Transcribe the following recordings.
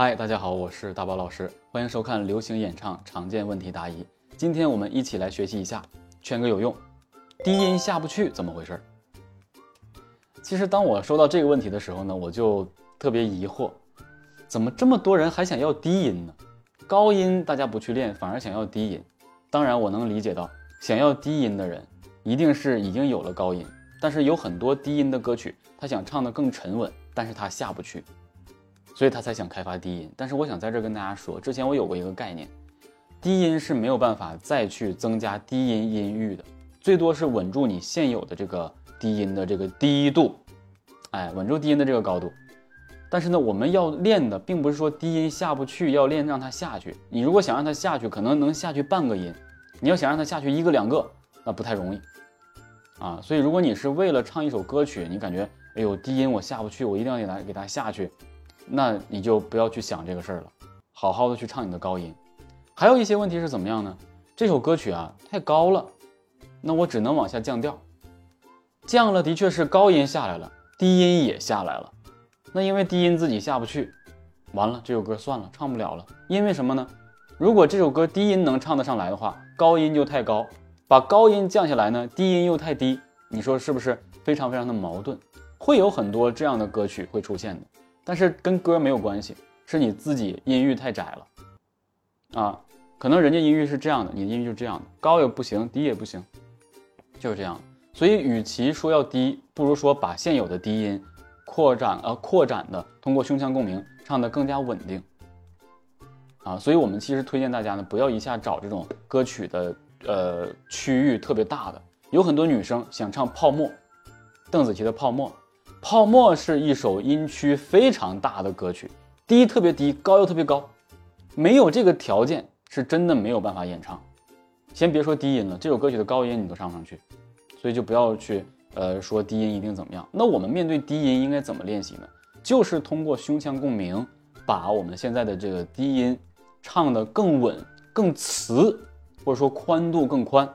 嗨，大家好，我是大宝老师，欢迎收看流行演唱常见问题答疑。今天我们一起来学习一下，圈个有用。低音下不去怎么回事？其实当我收到这个问题的时候呢，我就特别疑惑，怎么这么多人还想要低音呢？高音大家不去练，反而想要低音。当然我能理解到，想要低音的人一定是已经有了高音，但是有很多低音的歌曲，他想唱得更沉稳，但是他下不去。所以他才想开发低音，但是我想在这跟大家说，之前我有过一个概念，低音是没有办法再去增加低音音域的，最多是稳住你现有的这个低音的这个低度，哎，稳住低音的这个高度。但是呢，我们要练的并不是说低音下不去，要练让它下去。你如果想让它下去，可能能下去半个音；你要想让它下去一个两个，那不太容易啊。所以如果你是为了唱一首歌曲，你感觉哎呦低音我下不去，我一定要给它给它下去。那你就不要去想这个事儿了，好好的去唱你的高音。还有一些问题是怎么样呢？这首歌曲啊太高了，那我只能往下降调，降了的确是高音下来了，低音也下来了。那因为低音自己下不去，完了这首歌算了，唱不了了。因为什么呢？如果这首歌低音能唱得上来的话，高音就太高；把高音降下来呢，低音又太低。你说是不是非常非常的矛盾？会有很多这样的歌曲会出现的。但是跟歌没有关系，是你自己音域太窄了，啊，可能人家音域是这样的，你的音域就是这样的，高也不行，低也不行，就是这样。所以与其说要低，不如说把现有的低音扩展呃扩展的通过胸腔共鸣唱得更加稳定，啊，所以我们其实推荐大家呢，不要一下找这种歌曲的呃区域特别大的，有很多女生想唱泡沫，邓紫棋的泡沫。泡沫是一首音区非常大的歌曲，低特别低，高又特别高，没有这个条件是真的没有办法演唱。先别说低音了，这首歌曲的高音你都上不上去，所以就不要去呃说低音一定怎么样。那我们面对低音应该怎么练习呢？就是通过胸腔共鸣，把我们现在的这个低音唱得更稳、更瓷，或者说宽度更宽。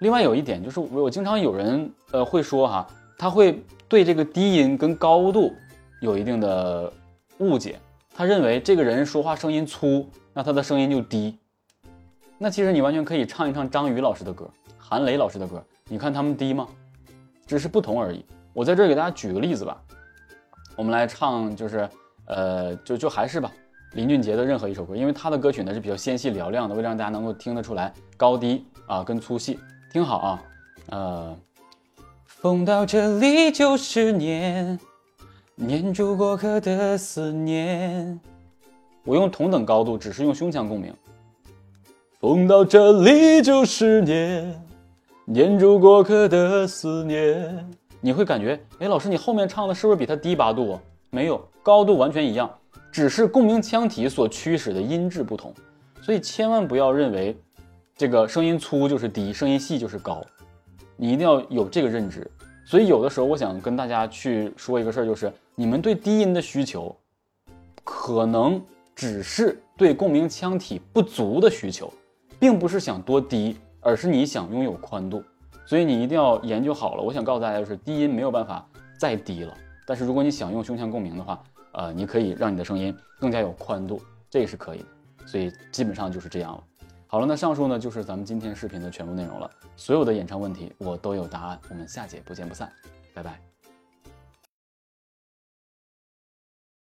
另外有一点就是，我经常有人呃会说哈。他会对这个低音跟高度有一定的误解，他认为这个人说话声音粗，那他的声音就低。那其实你完全可以唱一唱张宇老师的歌，韩磊老师的歌，你看他们低吗？只是不同而已。我在这儿给大家举个例子吧，我们来唱，就是呃，就就还是吧，林俊杰的任何一首歌，因为他的歌曲呢是比较纤细嘹亮的，为了让大家能够听得出来高低啊跟粗细，听好啊，呃。风到这里就是念，念住过客的思念。我用同等高度，只是用胸腔共鸣。风到这里就是念，念住过客的思念。你会感觉，哎，老师，你后面唱的是不是比他低八度？没有，高度完全一样，只是共鸣腔体所驱使的音质不同。所以千万不要认为，这个声音粗就是低，声音细就是高。你一定要有这个认知，所以有的时候我想跟大家去说一个事儿，就是你们对低音的需求，可能只是对共鸣腔体不足的需求，并不是想多低，而是你想拥有宽度。所以你一定要研究好了。我想告诉大家，就是低音没有办法再低了，但是如果你想用胸腔共鸣的话，呃，你可以让你的声音更加有宽度，这个是可以的。所以基本上就是这样了。好了，那上述呢就是咱们今天视频的全部内容了。所有的演唱问题我都有答案，我们下节不见不散，拜拜。